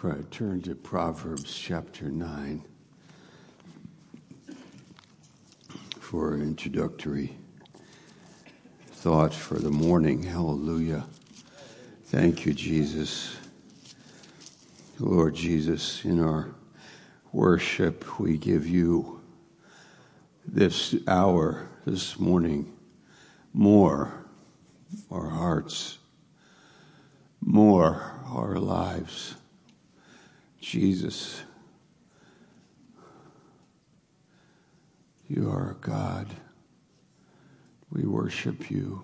Turn to Proverbs chapter 9 for an introductory thought for the morning. Hallelujah. Thank you, Jesus. Lord Jesus, in our worship, we give you this hour, this morning, more our hearts, more our lives. Jesus, you are God. We worship you.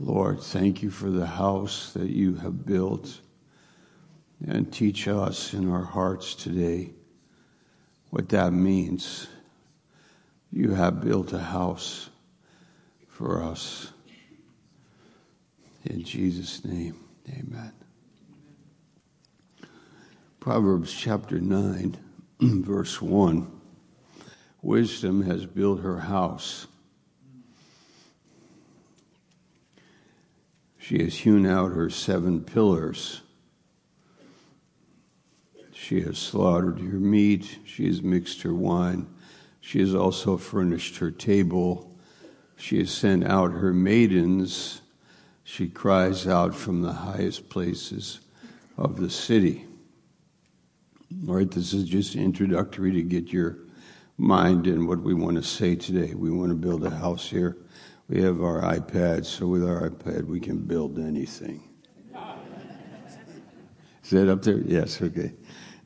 Lord, thank you for the house that you have built and teach us in our hearts today what that means. You have built a house for us. In Jesus' name, amen. Proverbs chapter 9, verse 1. Wisdom has built her house. She has hewn out her seven pillars. She has slaughtered her meat. She has mixed her wine. She has also furnished her table. She has sent out her maidens. She cries out from the highest places of the city. All right, this is just introductory to get your mind in what we want to say today. We want to build a house here. We have our iPad, so with our iPad we can build anything. Is that up there? Yes, okay.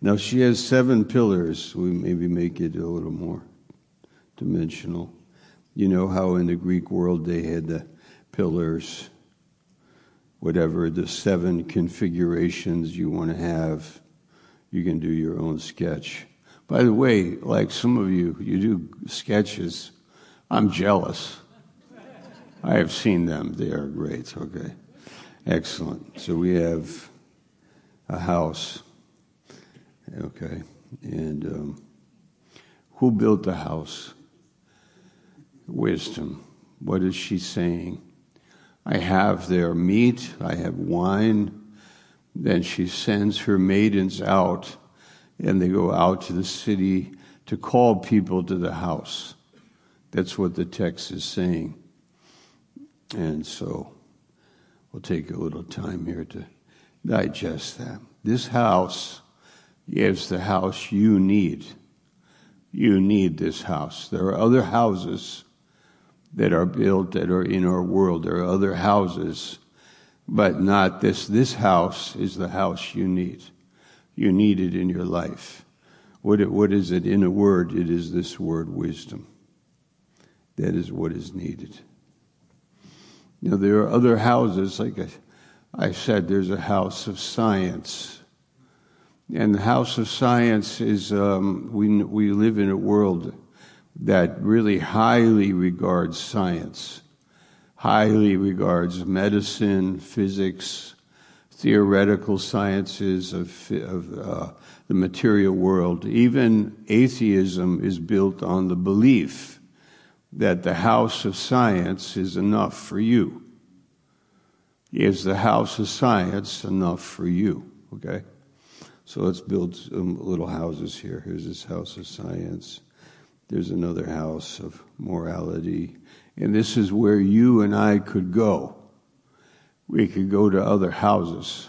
Now she has seven pillars. We maybe make it a little more dimensional. You know how in the Greek world they had the pillars, whatever the seven configurations you want to have you can do your own sketch. By the way, like some of you, you do sketches. I'm jealous. I have seen them. They are great. Okay. Excellent. So we have a house. Okay. And um, who built the house? Wisdom. What is she saying? I have their meat, I have wine, then she sends her maidens out, and they go out to the city to call people to the house. That's what the text is saying. And so we'll take a little time here to digest that. This house is the house you need. You need this house. There are other houses that are built that are in our world. There are other houses but not this. This house is the house you need. You need it in your life. What, it, what is it in a word? It is this word, wisdom. That is what is needed. Now, there are other houses, like I, I said, there's a house of science. And the house of science is, um, we, we live in a world that really highly regards science highly regards medicine, physics, theoretical sciences of, of uh, the material world. Even atheism is built on the belief that the house of science is enough for you. Is the house of science enough for you? Okay? So let's build some little houses here. Here's this house of science. There's another house of morality and this is where you and I could go. We could go to other houses.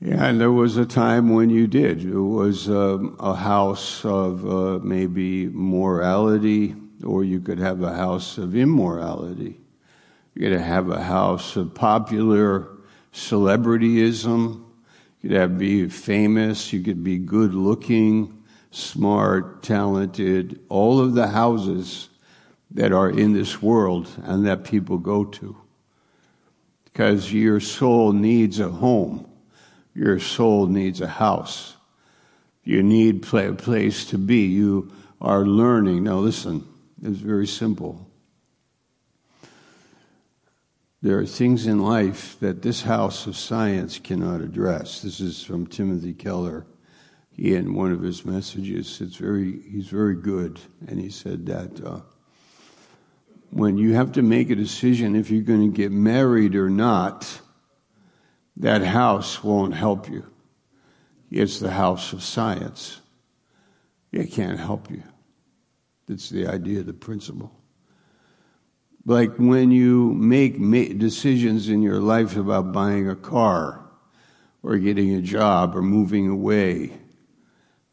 And there was a time when you did. It was um, a house of uh, maybe morality, or you could have a house of immorality. You could have a house of popular celebrityism. You could have be famous. You could be good looking, smart, talented. All of the houses that are in this world and that people go to. Because your soul needs a home. Your soul needs a house. You need a place to be. You are learning. Now listen, it's very simple. There are things in life that this house of science cannot address. This is from Timothy Keller. He, in one of his messages, it's very, he's very good. And he said that uh, when you have to make a decision if you're going to get married or not, that house won't help you. It's the house of science. It can't help you. That's the idea, the principle. Like when you make decisions in your life about buying a car or getting a job or moving away,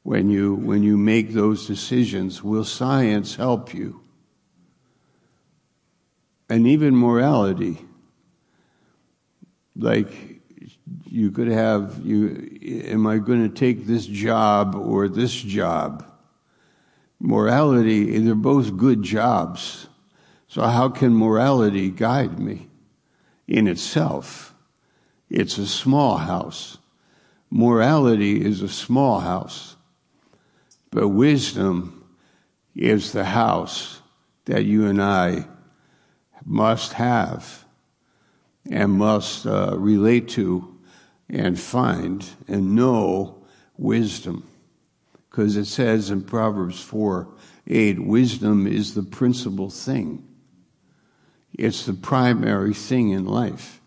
when you, when you make those decisions, will science help you? And even morality. Like you could have you am I going to take this job or this job? Morality, they're both good jobs. So how can morality guide me in itself? It's a small house. Morality is a small house. But wisdom is the house that you and I must have and must uh, relate to and find and know wisdom. Because it says in Proverbs 4 8, wisdom is the principal thing. It's the primary thing in life.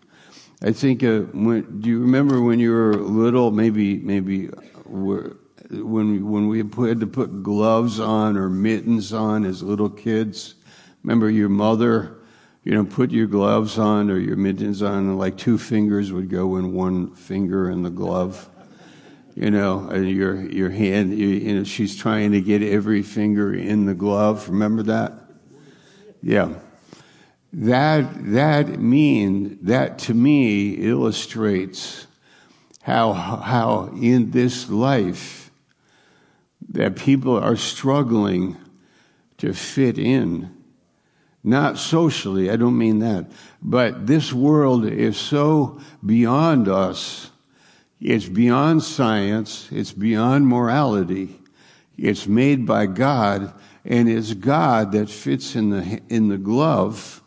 I think, uh, when, do you remember when you were little, maybe, maybe when, when we had to put gloves on or mittens on as little kids? Remember your mother you know, put your gloves on or your mittens on, and like two fingers would go in one finger in the glove. You know, and your your hand. You, you know, she's trying to get every finger in the glove. Remember that? Yeah. That that mean that to me illustrates how how in this life that people are struggling to fit in not socially, I don't mean that. But this world is so beyond us. It's beyond science. It's beyond morality. It's made by God and it's God that fits in the, in the glove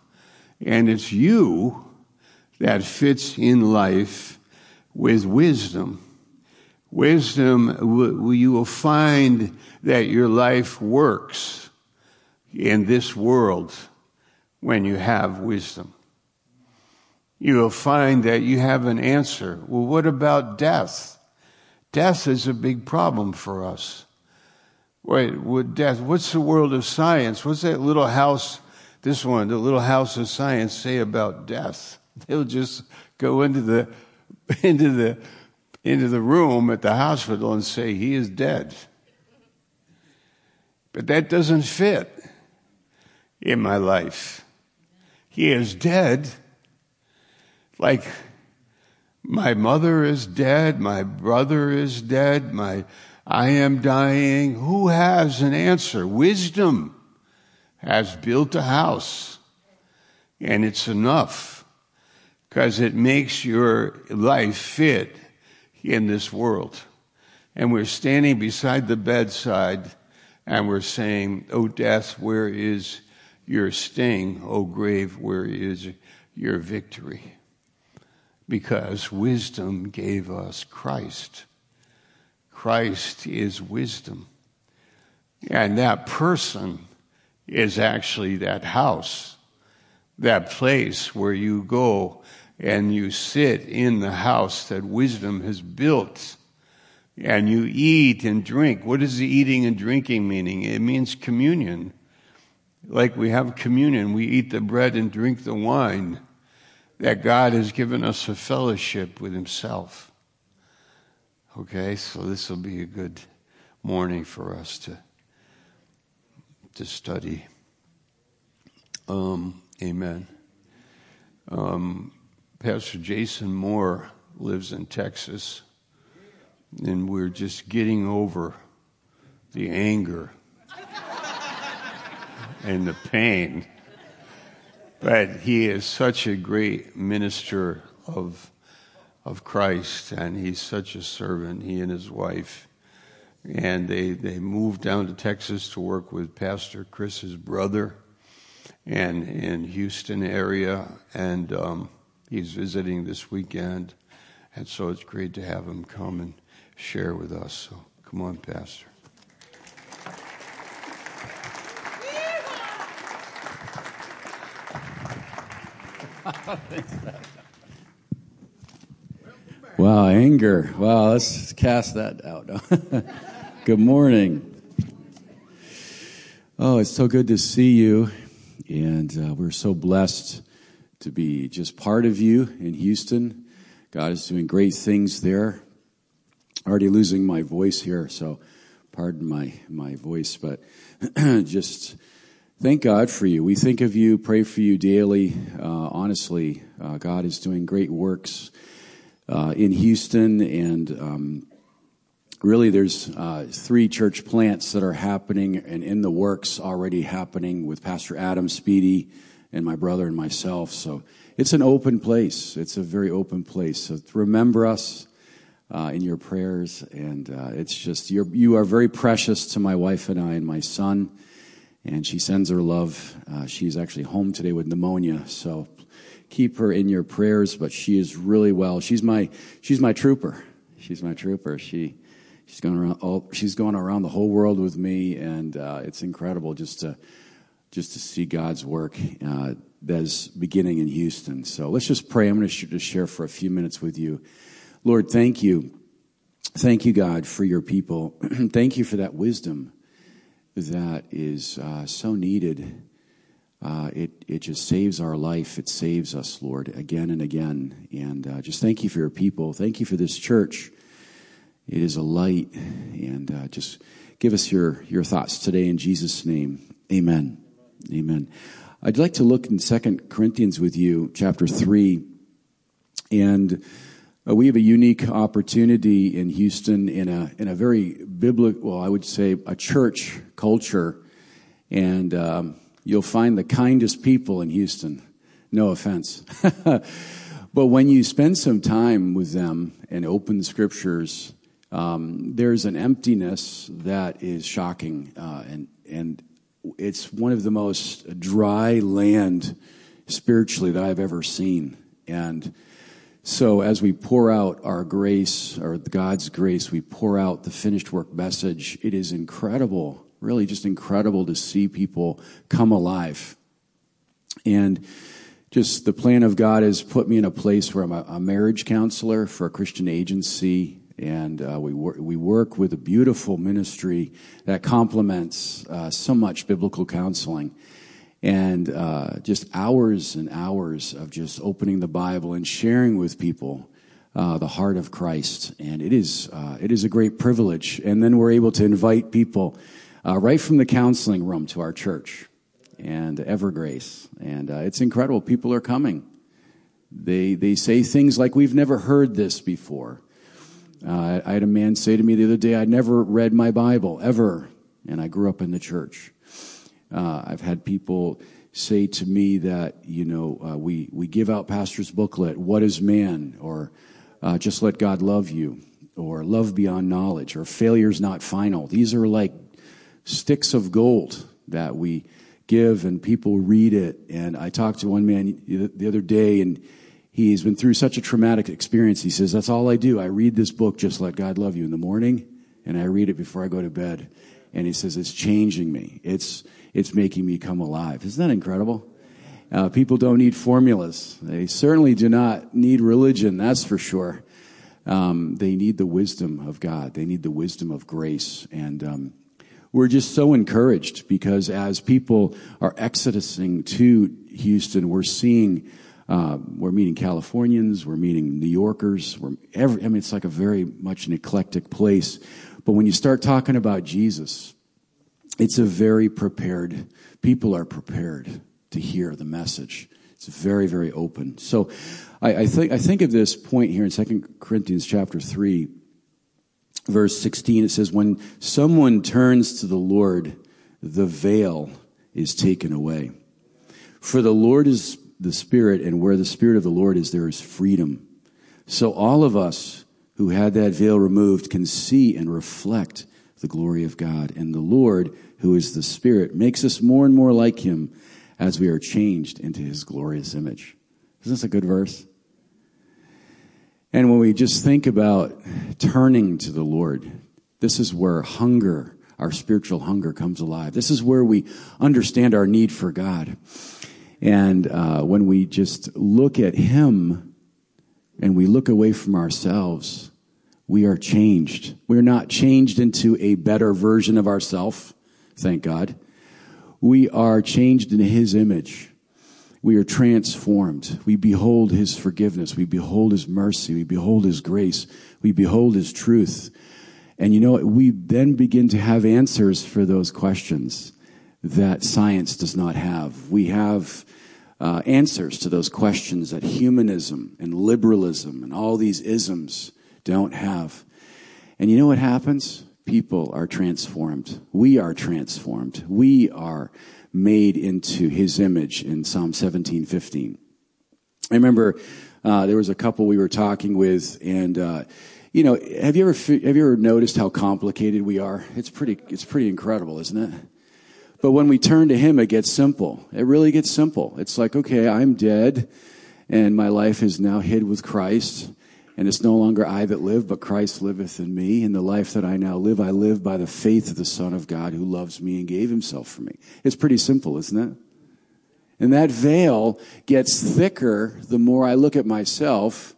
and it's you that fits in life with wisdom. Wisdom, you will find that your life works in this world when you have wisdom. You will find that you have an answer. Well, what about death? Death is a big problem for us. Wait, what death? What's the world of science? What's that little house, this one, the little house of science say about death? They'll just go into the, into the, into the room at the hospital and say, he is dead. But that doesn't fit in my life. He is dead. Like my mother is dead, my brother is dead, my I am dying. Who has an answer? Wisdom has built a house and it's enough because it makes your life fit in this world. And we're standing beside the bedside and we're saying, Oh, death, where is your sting, O grave, where is your victory? Because wisdom gave us Christ. Christ is wisdom. And that person is actually that house, that place where you go and you sit in the house that wisdom has built and you eat and drink. What is the eating and drinking meaning? It means communion like we have communion, we eat the bread and drink the wine, that God has given us a fellowship with Himself. Okay, so this will be a good morning for us to to study. Um, amen. Um, Pastor Jason Moore lives in Texas, and we're just getting over the anger and the pain. But he is such a great minister of, of Christ, and he's such a servant, he and his wife. And they, they moved down to Texas to work with Pastor Chris's brother and in Houston area. And um, he's visiting this weekend. And so it's great to have him come and share with us. So come on, Pastor. Wow, anger. Wow, let's cast that out. good morning. Oh, it's so good to see you. And uh, we're so blessed to be just part of you in Houston. God is doing great things there. Already losing my voice here, so pardon my, my voice, but just thank God for you. We think of you, pray for you daily. Uh, honestly, uh, God is doing great works uh, in Houston, and um, really there's uh, three church plants that are happening and in the works already happening with Pastor Adam Speedy and my brother and myself. So it's an open place. It's a very open place. So remember us. Uh, in your prayers, and uh, it's just you're, you are very precious to my wife and I and my son, and she sends her love. Uh, she's actually home today with pneumonia, so keep her in your prayers. But she is really well. She's my she's my trooper. She's my trooper. She she's going around. Oh, she's going around the whole world with me, and uh, it's incredible just to just to see God's work uh, that's beginning in Houston. So let's just pray. I'm going to just share for a few minutes with you. Lord, thank you. Thank you, God, for your people. thank you for that wisdom that is uh, so needed uh, it, it just saves our life. It saves us, Lord, again and again. And uh, just thank you for your people. Thank you for this church. It is a light. And uh, just give us your, your thoughts today in Jesus' name. Amen. Amen. I'd like to look in Second Corinthians with you, chapter 3. And we have a unique opportunity in Houston in a, in a very biblical, well, I would say a church culture. And um, you'll find the kindest people in Houston. No offense. but when you spend some time with them and open the scriptures, um, there's an emptiness that is shocking, uh, and and it's one of the most dry land spiritually that I've ever seen. And so, as we pour out our grace, or God's grace, we pour out the finished work message. It is incredible really just incredible to see people come alive. And just the plan of God has put me in a place where I'm a, a marriage counselor for a Christian agency. And uh, we, wor- we work with a beautiful ministry that complements uh, so much biblical counseling. And uh, just hours and hours of just opening the Bible and sharing with people uh, the heart of Christ. And it is, uh, it is a great privilege. And then we're able to invite people uh, right from the counseling room to our church and Evergrace. And uh, it's incredible. People are coming. They, they say things like, We've never heard this before. Uh, I had a man say to me the other day, I'd never read my Bible, ever. And I grew up in the church. Uh, I've had people say to me that, you know, uh, we, we give out pastor's booklet, What is Man? or uh, Just Let God Love You, or Love Beyond Knowledge, or Failure's Not Final. These are like sticks of gold that we give and people read it. And I talked to one man the other day and he's been through such a traumatic experience. He says, That's all I do. I read this book, Just Let God Love You, in the morning, and I read it before I go to bed. And he says, It's changing me. It's, it's making me come alive. Isn't that incredible? Uh, people don't need formulas. They certainly do not need religion, that's for sure. Um, they need the wisdom of God. They need the wisdom of grace. And um, we're just so encouraged because as people are exodusing to Houston, we're seeing, uh, we're meeting Californians, we're meeting New Yorkers. We're every, I mean, it's like a very much an eclectic place. But when you start talking about Jesus, it's a very prepared, people are prepared to hear the message. It's very, very open. So I, I think, I think of this point here in 2 Corinthians chapter 3 verse 16, it says, When someone turns to the Lord, the veil is taken away. For the Lord is the Spirit, and where the Spirit of the Lord is, there is freedom. So all of us who had that veil removed can see and reflect the glory of God. And the Lord, who is the Spirit, makes us more and more like Him as we are changed into His glorious image. Isn't this a good verse? And when we just think about turning to the Lord, this is where hunger, our spiritual hunger, comes alive. This is where we understand our need for God. And uh, when we just look at Him, and we look away from ourselves, we are changed. We're not changed into a better version of ourselves, thank God. We are changed in His image. We are transformed. We behold His forgiveness. We behold His mercy. We behold His grace. We behold His truth. And you know, we then begin to have answers for those questions that science does not have. We have uh, answers to those questions that humanism and liberalism and all these isms don't have. And you know what happens? People are transformed. We are transformed. We are made into his image in Psalm 17, 15. I remember uh, there was a couple we were talking with, and uh, you know, have you ever have you ever noticed how complicated we are? It's pretty it's pretty incredible, isn't it? But when we turn to Him, it gets simple. It really gets simple. It's like, okay, I'm dead, and my life is now hid with Christ, and it's no longer I that live, but Christ liveth in me. And the life that I now live, I live by the faith of the Son of God who loves me and gave Himself for me. It's pretty simple, isn't it? And that veil gets thicker the more I look at myself,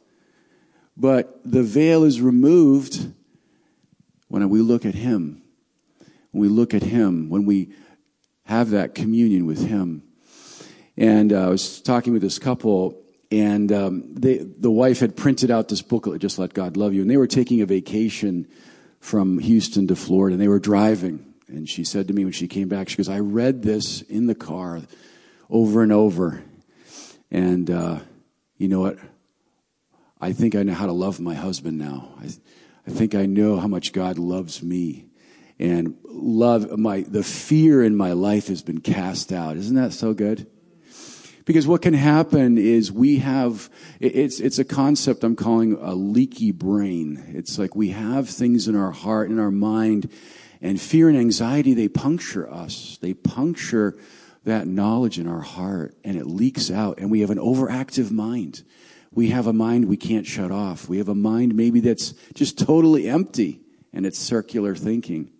but the veil is removed when we look at Him. When we look at Him, when we have that communion with Him. And uh, I was talking with this couple, and um, they, the wife had printed out this booklet, Just Let God Love You, and they were taking a vacation from Houston to Florida, and they were driving. And she said to me when she came back, she goes, I read this in the car over and over. And uh, you know what? I think I know how to love my husband now. I, I think I know how much God loves me and love my the fear in my life has been cast out isn't that so good because what can happen is we have it's it's a concept i'm calling a leaky brain it's like we have things in our heart in our mind and fear and anxiety they puncture us they puncture that knowledge in our heart and it leaks out and we have an overactive mind we have a mind we can't shut off we have a mind maybe that's just totally empty and it's circular thinking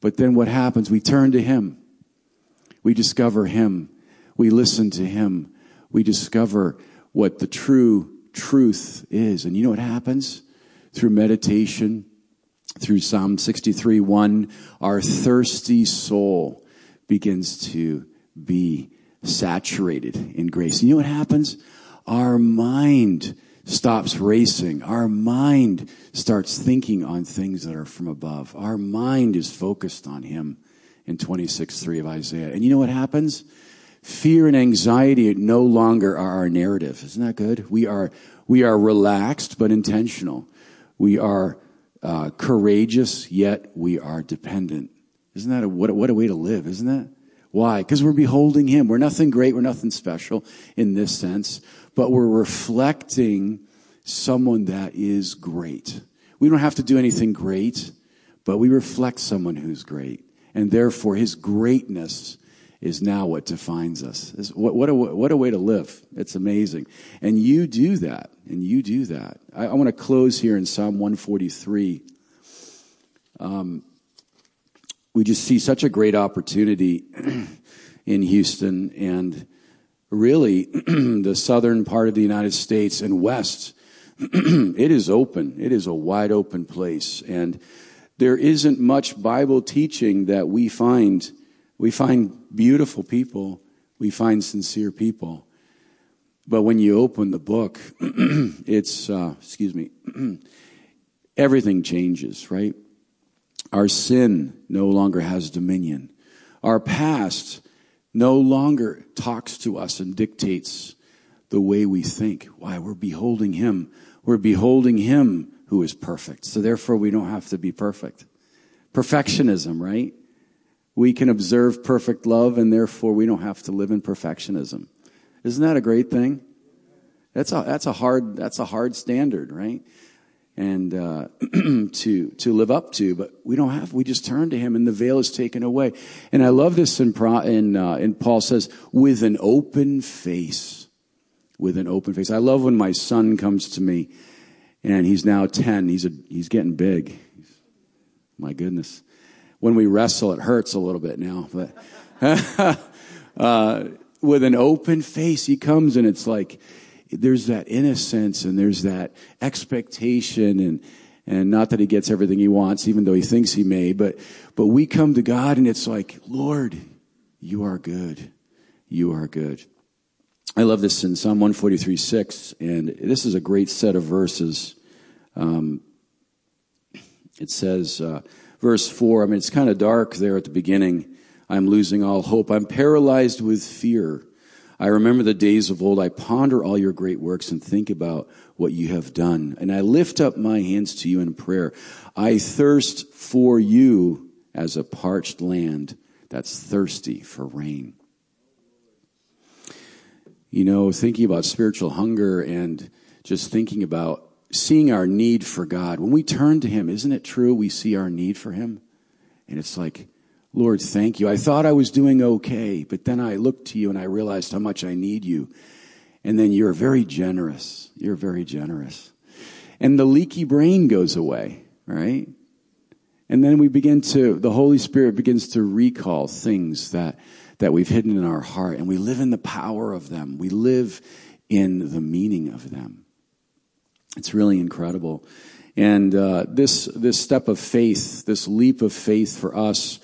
but then what happens? We turn to Him. We discover Him. We listen to Him. We discover what the true truth is. And you know what happens? Through meditation, through Psalm 63 1, our thirsty soul begins to be saturated in grace. And you know what happens? Our mind stops racing. Our mind starts thinking on things that are from above. Our mind is focused on Him in 26 3 of Isaiah. And you know what happens? Fear and anxiety no longer are our narrative. Isn't that good? We are, we are relaxed but intentional. We are uh, courageous, yet we are dependent. Isn't that a, what, what a way to live, isn't it? Why? Because we're beholding Him. We're nothing great, we're nothing special in this sense, but we're reflecting someone that is great. We don't have to do anything great, but we reflect someone who's great. And therefore, his greatness is now what defines us. What, what, a, what a way to live. It's amazing. And you do that. And you do that. I, I want to close here in Psalm 143. Um, we just see such a great opportunity in Houston and really the southern part of the United States and west. it is open. It is a wide open place. And there isn't much Bible teaching that we find. We find beautiful people. We find sincere people. But when you open the book, it's, uh, excuse me, everything changes, right? Our sin no longer has dominion. Our past no longer talks to us and dictates the way we think. Why? We're beholding Him. We're beholding Him who is perfect. So therefore, we don't have to be perfect. Perfectionism, right? We can observe perfect love, and therefore, we don't have to live in perfectionism. Isn't that a great thing? That's a, that's a hard, that's a hard standard, right? and uh, to to live up to, but we don't have. We just turn to Him, and the veil is taken away. And I love this in Pro, in, uh, in Paul says, with an open face, with an open face. I love when my son comes to me, and he's now ten. He's a, he's getting big. My goodness, when we wrestle, it hurts a little bit now, but uh, with an open face, he comes, and it's like there's that innocence and there's that expectation and, and not that he gets everything he wants, even though he thinks he may, but, but we come to God and it's like, Lord, you are good. You are good. I love this in Psalm 143 6, and this is a great set of verses. Um, it says, uh, verse 4, I mean, it's kind of dark there at the beginning. I'm losing all hope. I'm paralyzed with fear. I remember the days of old. I ponder all your great works and think about what you have done. And I lift up my hands to you in prayer. I thirst for you as a parched land that's thirsty for rain you know, thinking about spiritual hunger and just thinking about seeing our need for God. When we turn to Him, isn't it true we see our need for Him? And it's like, Lord, thank you. I thought I was doing okay, but then I looked to you and I realized how much I need you. And then you're very generous. You're very generous. And the leaky brain goes away, right? And then we begin to, the Holy Spirit begins to recall things that that we've hidden in our heart, and we live in the power of them. We live in the meaning of them. It's really incredible. And uh, this this step of faith, this leap of faith for us,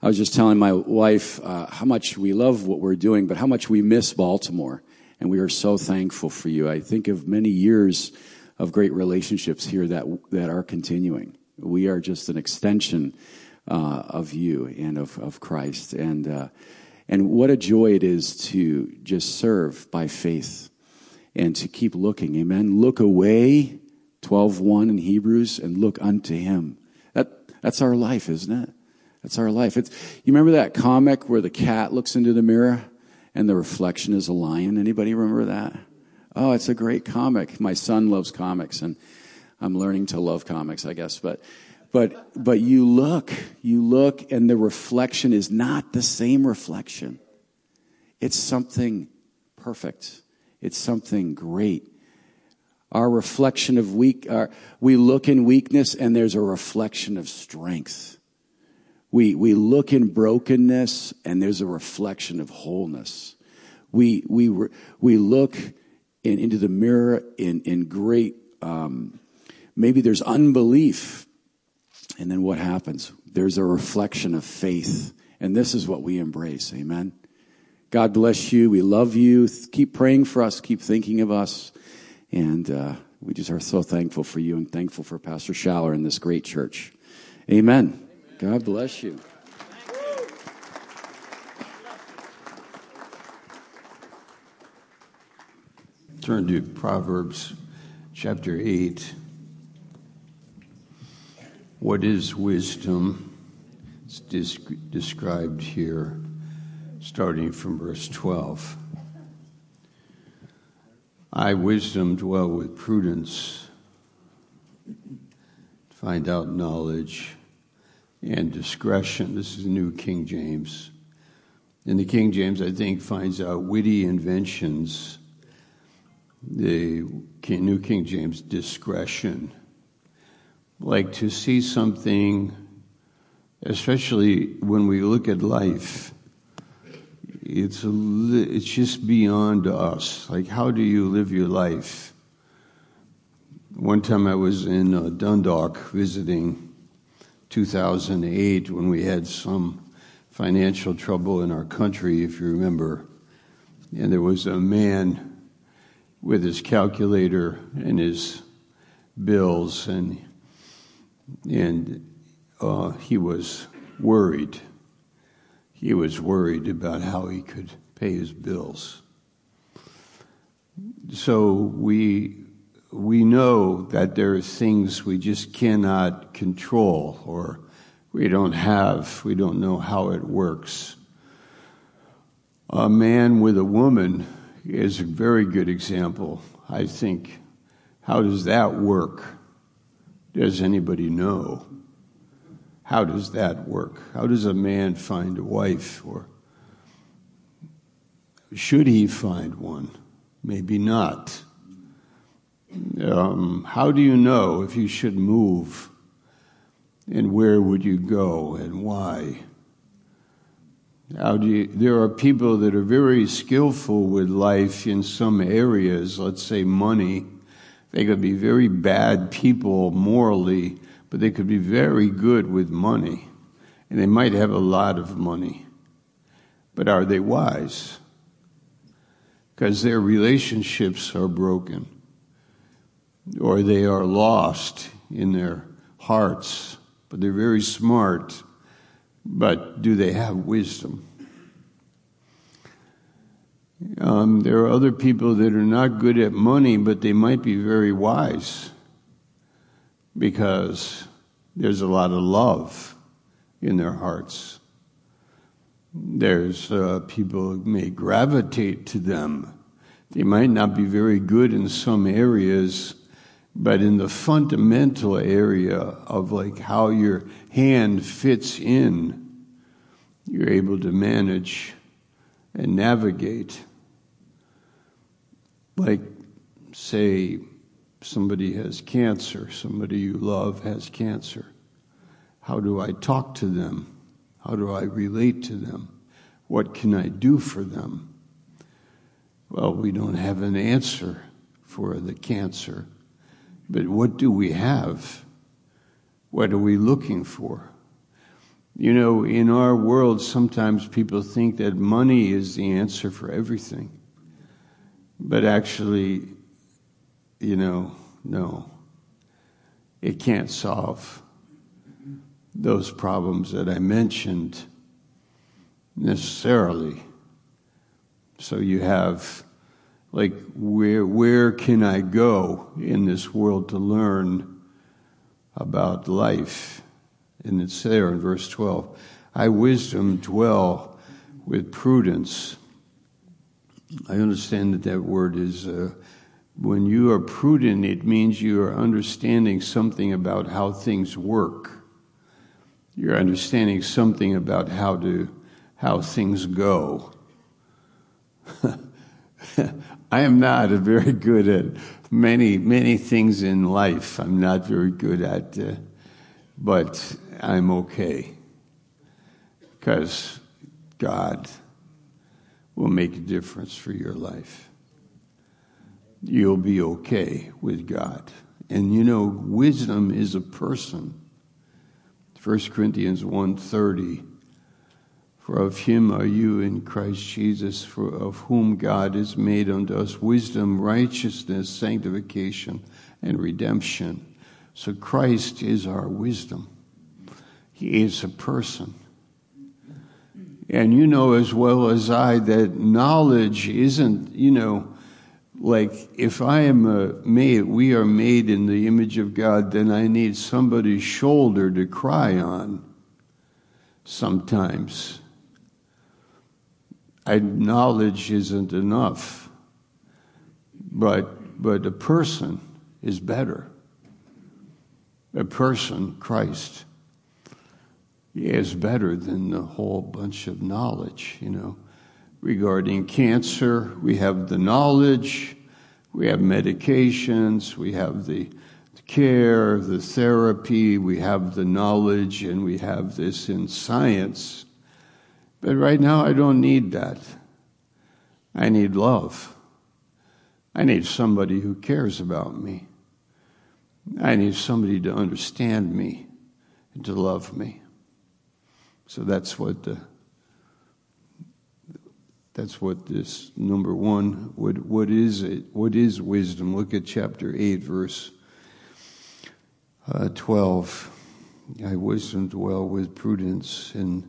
I was just telling my wife uh, how much we love what we're doing, but how much we miss Baltimore. And we are so thankful for you. I think of many years of great relationships here that that are continuing. We are just an extension uh, of you and of, of Christ. And uh, and what a joy it is to just serve by faith and to keep looking. Amen. Look away, 12.1 in Hebrews, and look unto him. That, that's our life, isn't it? That's our life. It's, you remember that comic where the cat looks into the mirror and the reflection is a lion? Anybody remember that? Oh, it's a great comic. My son loves comics and I'm learning to love comics, I guess. But but, but you look, you look, and the reflection is not the same reflection. It's something perfect. It's something great. Our reflection of weak, our, we look in weakness and there's a reflection of strength. We, we look in brokenness and there's a reflection of wholeness. We, we, we look in, into the mirror in, in great, um, maybe there's unbelief and then what happens? There's a reflection of faith. And this is what we embrace. Amen. God bless you. We love you. Keep praying for us. Keep thinking of us. And uh, we just are so thankful for you and thankful for Pastor Schaller and this great church. Amen. Amen. God bless you. Turn to Proverbs chapter 8. What is wisdom? It's described here, starting from verse 12. I, wisdom, dwell with prudence, find out knowledge and discretion. This is New King James. In the King James, I think, finds out witty inventions. The New King James, discretion like to see something, especially when we look at life. It's a, it's just beyond us. Like, how do you live your life? One time I was in uh, Dundalk visiting 2008 when we had some financial trouble in our country, if you remember. And there was a man with his calculator and his bills, and and uh, he was worried. He was worried about how he could pay his bills. So we we know that there are things we just cannot control or we don't have, we don't know how it works. A man with a woman is a very good example. I think, how does that work? Does anybody know? How does that work? How does a man find a wife? Or should he find one? Maybe not. Um, how do you know if you should move? And where would you go and why? How do you, there are people that are very skillful with life in some areas, let's say money. They could be very bad people morally, but they could be very good with money. And they might have a lot of money. But are they wise? Because their relationships are broken. Or they are lost in their hearts, but they're very smart. But do they have wisdom? Um, there are other people that are not good at money, but they might be very wise because there's a lot of love in their hearts. There's uh, people who may gravitate to them. They might not be very good in some areas, but in the fundamental area of like how your hand fits in, you're able to manage and navigate. Like, say, somebody has cancer, somebody you love has cancer. How do I talk to them? How do I relate to them? What can I do for them? Well, we don't have an answer for the cancer, but what do we have? What are we looking for? You know, in our world, sometimes people think that money is the answer for everything. But actually, you know, no. It can't solve those problems that I mentioned necessarily. So you have like where where can I go in this world to learn about life? And it's there in verse 12. I wisdom dwell with prudence. I understand that that word is uh, when you are prudent, it means you are understanding something about how things work. You're understanding something about how to how things go. I am not very good at many many things in life. I'm not very good at, uh, but I'm okay because God will make a difference for your life. You'll be okay with God. And you know, wisdom is a person. 1 Corinthians 1:30 For of him are you in Christ Jesus, for of whom God has made unto us wisdom, righteousness, sanctification, and redemption. So Christ is our wisdom. He is a person. And you know as well as I that knowledge isn't, you know, like if I am a made, we are made in the image of God, then I need somebody's shoulder to cry on sometimes. Knowledge isn't enough, but, but a person is better. A person, Christ, is better than the whole bunch of knowledge, you know. Regarding cancer, we have the knowledge, we have medications, we have the care, the therapy, we have the knowledge, and we have this in science. But right now, I don't need that. I need love. I need somebody who cares about me. I need somebody to understand me and to love me. So that's what the that's what this number one. What what is it? What is wisdom? Look at chapter eight, verse uh, twelve. I wisdom dwell with prudence and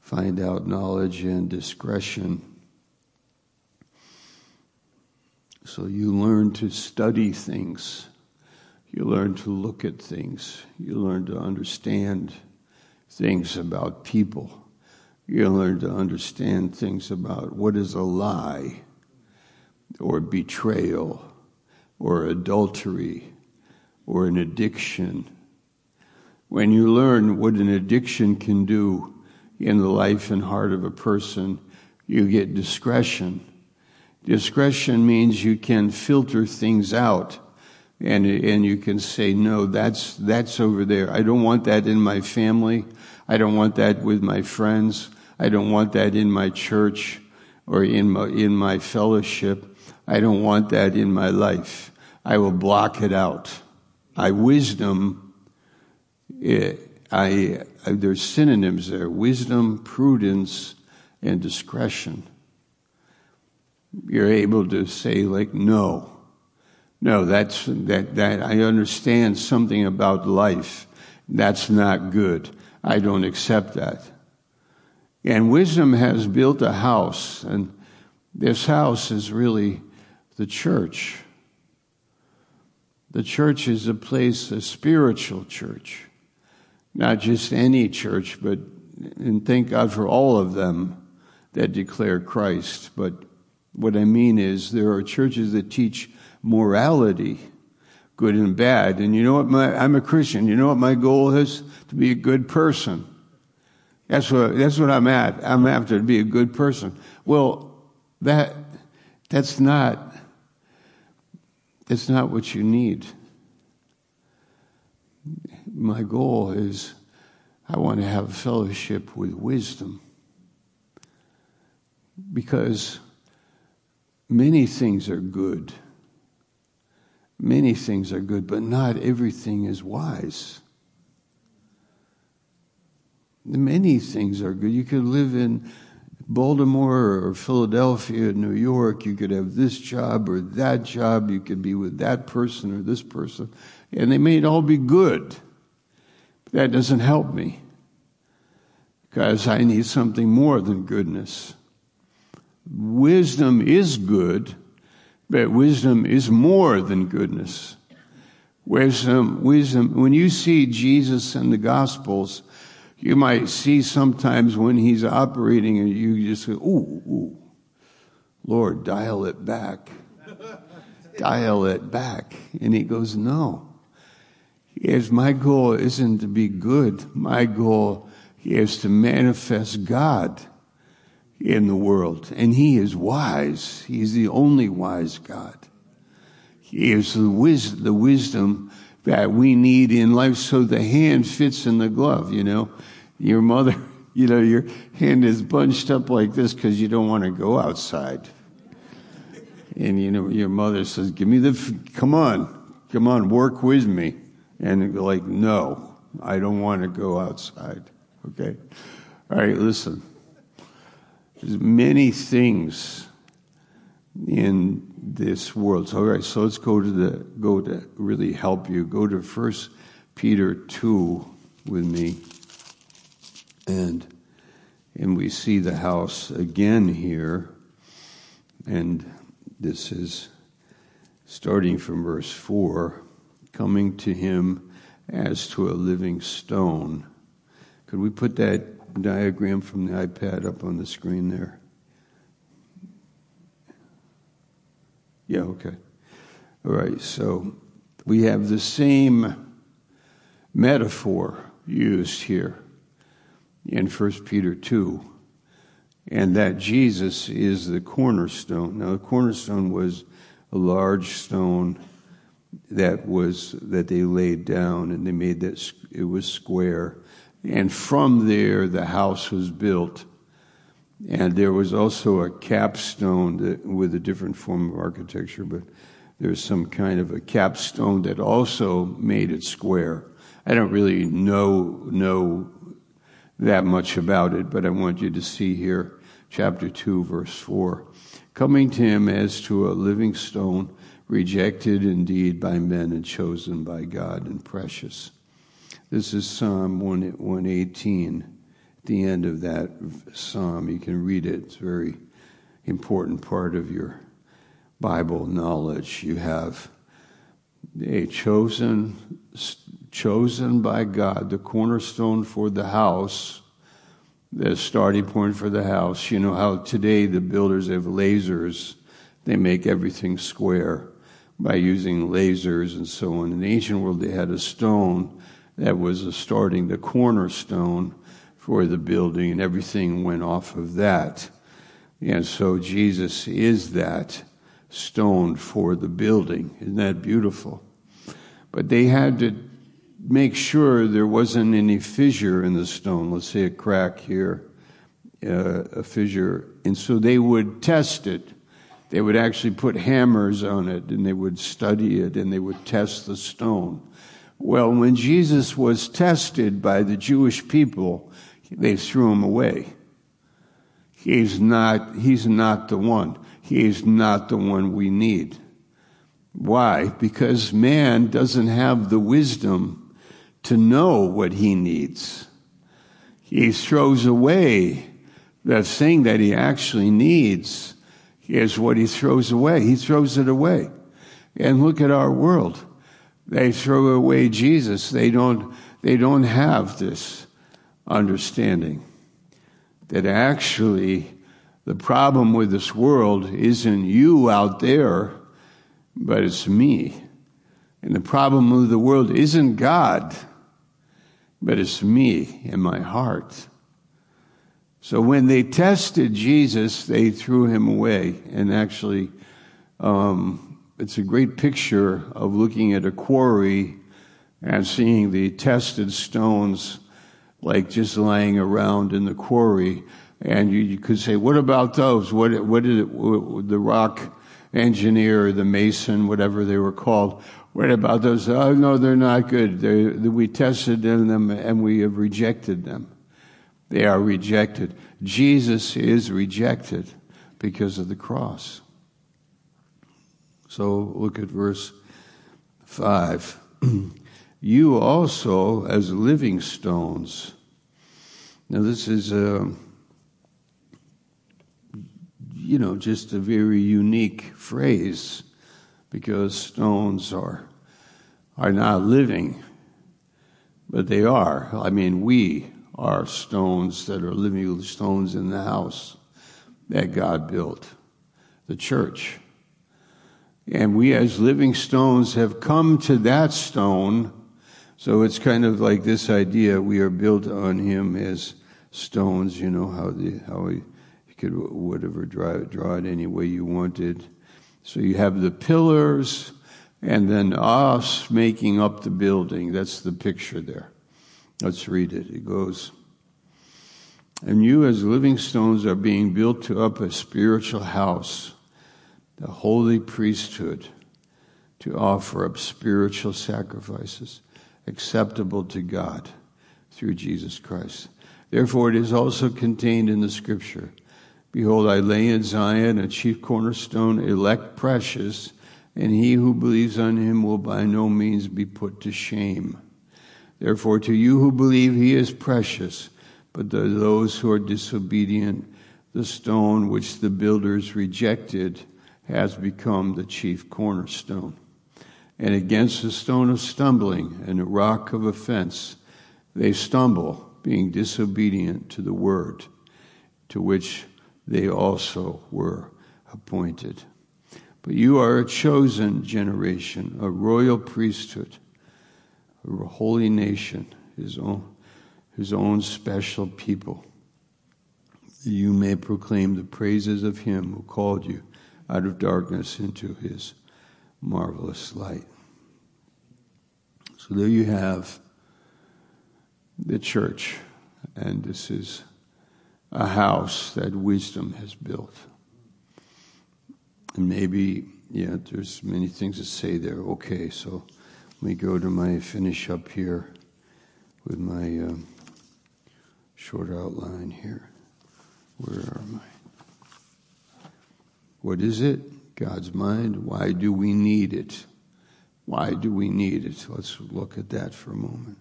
find out knowledge and discretion. So you learn to study things. You learn to look at things. You learn to understand things about people. You learn to understand things about what is a lie or betrayal or adultery or an addiction. When you learn what an addiction can do in the life and heart of a person, you get discretion. Discretion means you can filter things out and, and you can say, no, that's, that's over there. I don't want that in my family. I don't want that with my friends. I don't want that in my church or in my, in my fellowship. I don't want that in my life. I will block it out. I wisdom, eh, I, I, there's synonyms there. Wisdom, prudence, and discretion. You're able to say like, no. No, that's, that, that, I understand something about life. That's not good. I don't accept that. And wisdom has built a house, and this house is really the church. The church is a place, a spiritual church, not just any church, but, and thank God for all of them that declare Christ. But what I mean is there are churches that teach morality, good and bad. And you know what? My, I'm a Christian. You know what my goal is? To be a good person. That's what, that's what I'm at. I'm after to be a good person. Well, that, that's not, that's not what you need. My goal is I want to have fellowship with wisdom. Because many things are good. Many things are good, but not everything is wise. Many things are good. You could live in Baltimore or Philadelphia, New York. You could have this job or that job. You could be with that person or this person. And they may all be good. But that doesn't help me because I need something more than goodness. Wisdom is good, but wisdom is more than goodness. Wisdom, wisdom, when you see Jesus in the Gospels, you might see sometimes when he's operating and you just go, ooh, ooh, Lord, dial it back. dial it back. And he goes, no. Yes, my goal isn't to be good. My goal is to manifest God in the world. And He is wise. He's the only wise God. He is the, wis- the wisdom that we need in life so the hand fits in the glove, you know. Your mother, you know, your hand is bunched up like this because you don't want to go outside. And, you know, your mother says, give me the, f- come on, come on, work with me. And like, no, I don't want to go outside. Okay? All right, listen. There's many things in this world. So, all right, so let's go to the go to really help you. Go to First Peter two with me, and and we see the house again here, and this is starting from verse four, coming to him as to a living stone. Could we put that diagram from the iPad up on the screen there? Yeah, okay. All right, so we have the same metaphor used here in 1 Peter 2, and that Jesus is the cornerstone. Now, the cornerstone was a large stone that was that they laid down and they made that it was square and from there, the house was built. And there was also a capstone that, with a different form of architecture, but there's some kind of a capstone that also made it square. I don't really know, know that much about it, but I want you to see here, chapter 2, verse 4. Coming to him as to a living stone, rejected indeed by men and chosen by God and precious. This is Psalm 118. At the end of that psalm, you can read it. It's a very important part of your Bible knowledge. You have a chosen, chosen by God, the cornerstone for the house, the starting point for the house. You know how today the builders have lasers, they make everything square by using lasers and so on. In the ancient world, they had a stone that was a starting the cornerstone for the building, and everything went off of that. And so Jesus is that stone for the building. Isn't that beautiful? But they had to make sure there wasn't any fissure in the stone. Let's say a crack here uh, a fissure, and so they would test it. They would actually put hammers on it, and they would study it, and they would test the stone. Well, when Jesus was tested by the Jewish people, they threw him away. He's not, he's not the one. He's not the one we need. Why? Because man doesn't have the wisdom to know what he needs. He throws away the thing that he actually needs is what he throws away. He throws it away. And look at our world. They throw away Jesus. They don't, they don't have this understanding that actually the problem with this world isn't you out there, but it's me. And the problem with the world isn't God, but it's me in my heart. So when they tested Jesus, they threw him away. And actually, um, it's a great picture of looking at a quarry and seeing the tested stones like just lying around in the quarry. And you, you could say, what about those? What, what did it, the rock engineer, the mason, whatever they were called, what about those? Oh, no, they're not good. They're, we tested them and we have rejected them. They are rejected. Jesus is rejected because of the cross. So look at verse 5. you also, as living stones. Now, this is, a, uh, you know, just a very unique phrase because stones are, are not living, but they are. I mean, we are stones that are living stones in the house that God built, the church. And we as living stones have come to that stone. So it's kind of like this idea we are built on him as stones, you know, how the, how he, you could whatever draw draw it any way you wanted. So you have the pillars and then us making up the building. That's the picture there. Let's read it. It goes, And you, as living stones, are being built up a spiritual house, the holy priesthood, to offer up spiritual sacrifices acceptable to God through Jesus Christ. Therefore, it is also contained in the scripture Behold, I lay in Zion a chief cornerstone, elect precious, and he who believes on him will by no means be put to shame. Therefore, to you who believe, he is precious, but to those who are disobedient, the stone which the builders rejected has become the chief cornerstone. And against the stone of stumbling and the rock of offense, they stumble, being disobedient to the word, to which they also were appointed. But you are a chosen generation, a royal priesthood a holy nation, his own, his own special people. You may proclaim the praises of him who called you out of darkness into his marvelous light. So there you have the church, and this is a house that wisdom has built. And maybe, yeah, there's many things to say there. Okay, so let me go to my finish up here with my um, short outline here. Where am I? What is it? God's mind. Why do we need it? Why do we need it? Let's look at that for a moment.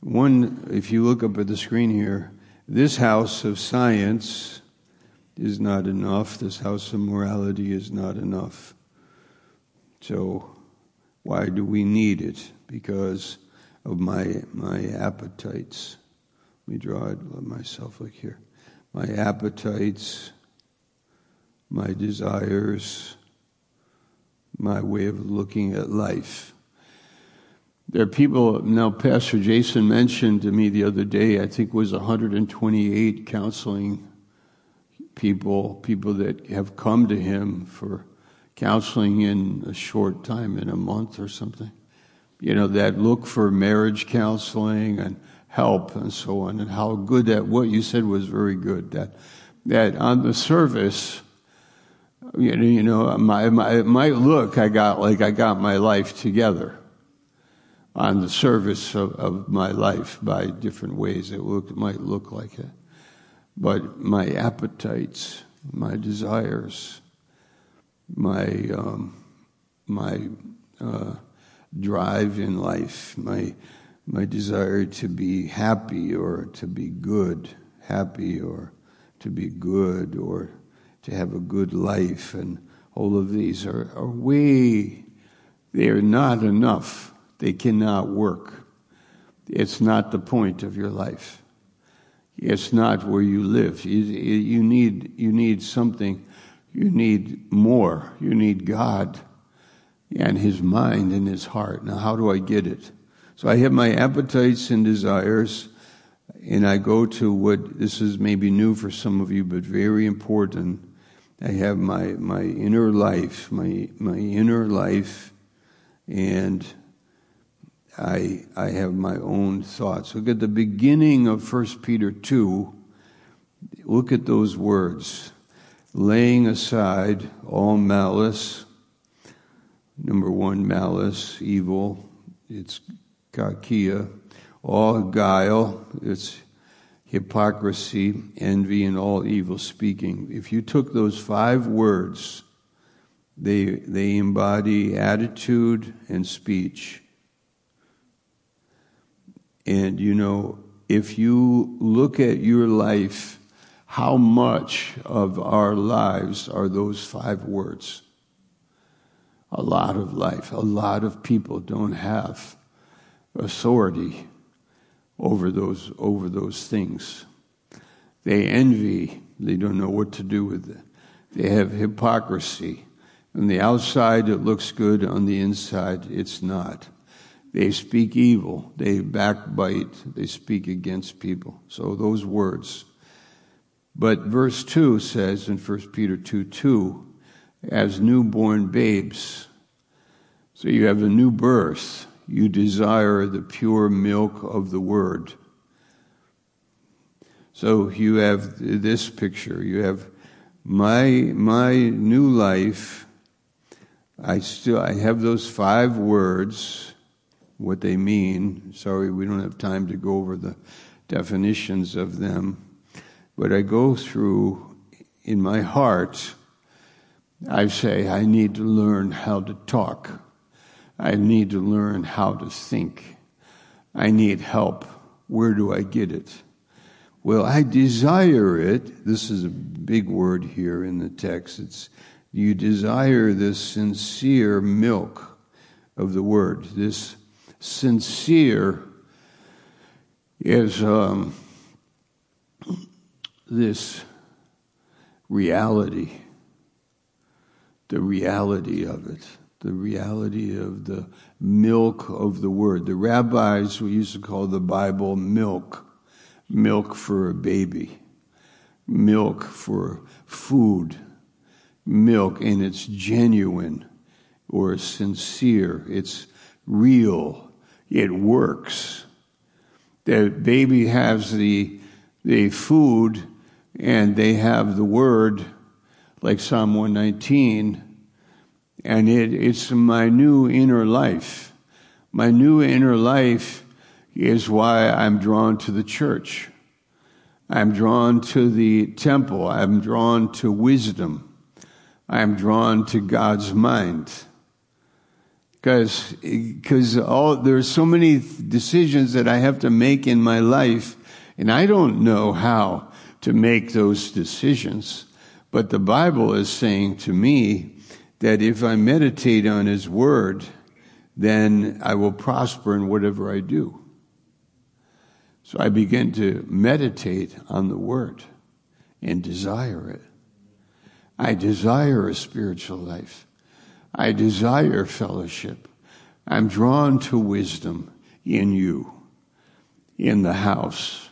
One, if you look up at the screen here, this house of science is not enough. This house of morality is not enough. So why do we need it? Because of my my appetites. Let me draw it Let myself look here. My appetites, my desires, my way of looking at life. There are people, now Pastor Jason mentioned to me the other day, I think it was 128 counseling people, people that have come to him for counseling in a short time, in a month or something. You know, that look for marriage counseling and help and so on, and how good that what you said was very good. That that on the surface, you know, my, my, might look I got like I got my life together on the surface of, of my life by different ways. It look, might look like it, but my appetites, my desires, my um, my uh, drive in life, my my desire to be happy or to be good, happy or to be good or to have a good life, and all of these are, are way they are not enough. They cannot work. It's not the point of your life. It's not where you live. You, need you need something. You need more. You need God and his mind and his heart. Now, how do I get it? So I have my appetites and desires, and I go to what this is maybe new for some of you, but very important. I have my, my inner life, my, my inner life, and I, I have my own thoughts. Look at the beginning of 1 Peter 2. Look at those words. Laying aside all malice, Number one, malice, evil. It's kakia. All guile. It's hypocrisy, envy, and all evil speaking. If you took those five words, they, they embody attitude and speech. And you know, if you look at your life, how much of our lives are those five words? a lot of life. A lot of people don't have authority over those, over those things. They envy. They don't know what to do with it. They have hypocrisy. On the outside, it looks good. On the inside, it's not. They speak evil. They backbite. They speak against people. So those words. But verse 2 says in 1 Peter 2 2, as newborn babes. So you have a new birth. You desire the pure milk of the word. So you have this picture. You have my my new life. I still I have those five words, what they mean. Sorry, we don't have time to go over the definitions of them. But I go through in my heart I say, I need to learn how to talk. I need to learn how to think. I need help. Where do I get it? Well, I desire it. This is a big word here in the text. It's you desire this sincere milk of the word. This sincere is um, this reality the reality of it, the reality of the milk of the word. The rabbis we used to call the Bible milk, milk for a baby, milk for food, milk, and it's genuine or sincere, it's real, it works. The baby has the, the food and they have the word like Psalm 119, and it, it's my new inner life. My new inner life is why I'm drawn to the church. I'm drawn to the temple. I'm drawn to wisdom. I'm drawn to God's mind. Because, because all, there's so many decisions that I have to make in my life, and I don't know how to make those decisions. But the Bible is saying to me that if I meditate on His Word, then I will prosper in whatever I do. So I begin to meditate on the Word and desire it. I desire a spiritual life. I desire fellowship. I'm drawn to wisdom in you, in the house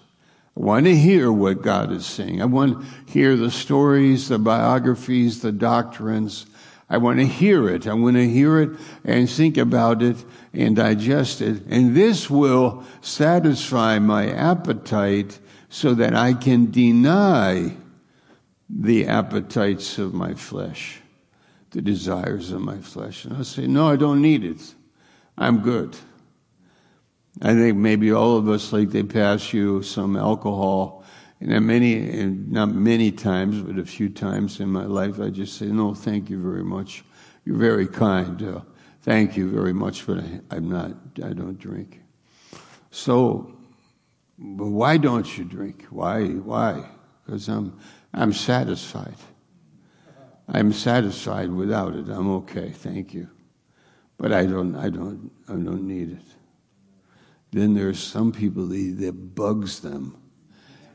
I want to hear what God is saying. I want to hear the stories, the biographies, the doctrines, I want to hear it. I want to hear it and think about it and digest it. And this will satisfy my appetite so that I can deny the appetites of my flesh, the desires of my flesh. And I'll say, no, I don't need it. I'm good. I think maybe all of us, like they pass you some alcohol, and many, and not many times, but a few times in my life, I just say, no, thank you very much. You're very kind. Uh, thank you very much, but I, I'm not, I don't drink. So, why don't you drink? Why, why? Because I'm, I'm satisfied. I'm satisfied without it. I'm okay. Thank you. But I don't, I don't, I don't need it. Then there's some people that, that bugs them.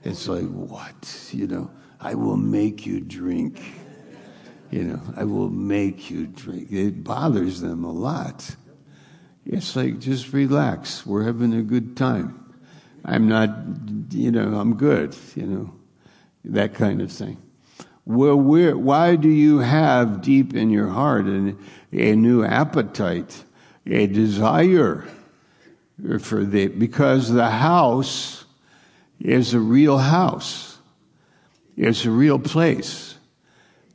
It's like, what? You know, I will make you drink. You know, I will make you drink. It bothers them a lot. It's like, just relax. We're having a good time. I'm not, you know, I'm good, you know, that kind of thing. Well, where, why do you have deep in your heart a new appetite, a desire for the, because the house is a real house. It's a real place.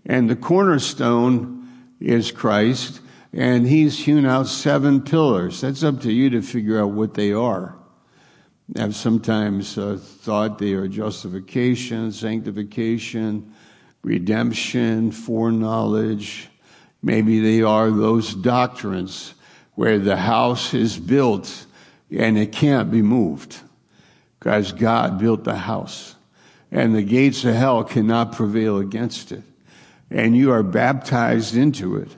And the cornerstone is Christ, and he's hewn out seven pillars. That's up to you to figure out what they are. I've sometimes uh, thought they are justification, sanctification, redemption, foreknowledge. Maybe they are those doctrines where the house is built and it can't be moved because God built the house and the gates of hell cannot prevail against it. And you are baptized into it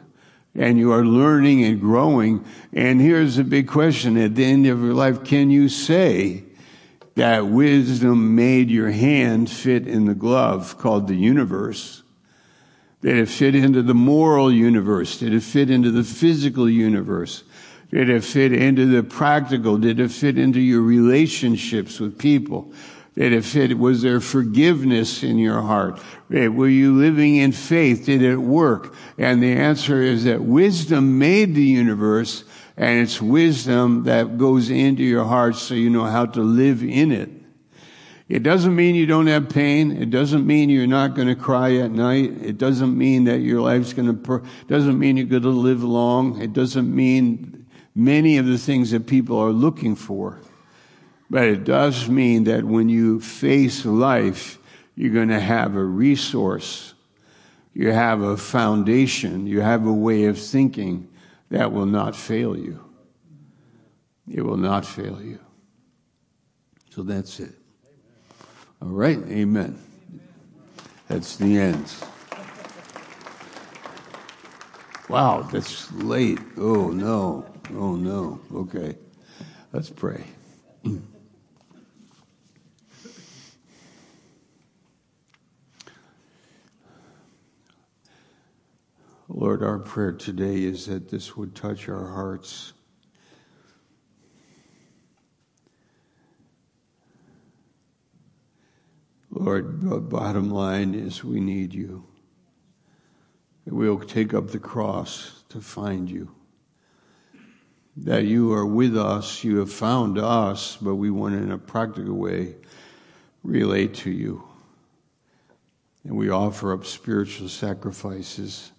and you are learning and growing. And here's a big question at the end of your life. Can you say that wisdom made your hand fit in the glove called the universe? Did it fit into the moral universe? Did it fit into the physical universe? Did it fit into the practical? Did it fit into your relationships with people? Did it fit? Was there forgiveness in your heart? Were you living in faith? Did it work? And the answer is that wisdom made the universe and it's wisdom that goes into your heart so you know how to live in it. It doesn't mean you don't have pain. It doesn't mean you're not going to cry at night. It doesn't mean that your life's going to, per- doesn't mean you're going to live long. It doesn't mean many of the things that people are looking for. But it does mean that when you face life, you're going to have a resource. You have a foundation. You have a way of thinking that will not fail you. It will not fail you. So that's it. All right. Amen. That's the end. Wow, that's late. Oh, no. Oh, no. Okay. Let's pray. Lord, our prayer today is that this would touch our hearts. Lord, the bottom line is we need you. We'll take up the cross to find you that you are with us, you have found us, but we want in a practical way, relate to you. And we offer up spiritual sacrifices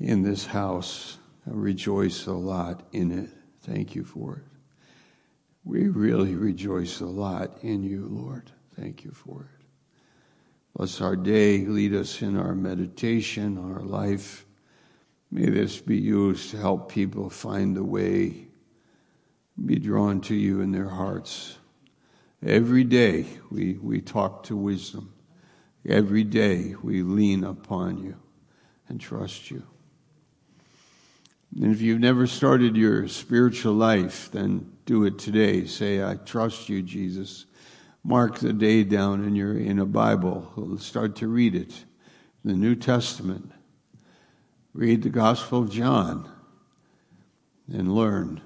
in this house. I rejoice a lot in it. Thank you for it. We really rejoice a lot in you, Lord. Thank you for it. Bless our day. Lead us in our meditation, our life. May this be used to help people find the way, be drawn to you in their hearts. Every day we, we talk to wisdom. Every day we lean upon you and trust you. And if you've never started your spiritual life, then do it today. Say, I trust you, Jesus. Mark the day down in your in a Bible. Start to read it. The New Testament. Read the Gospel of John and learn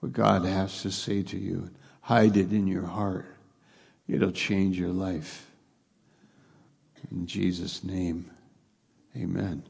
what God has to say to you. Hide it in your heart. It'll change your life. In Jesus' name, amen.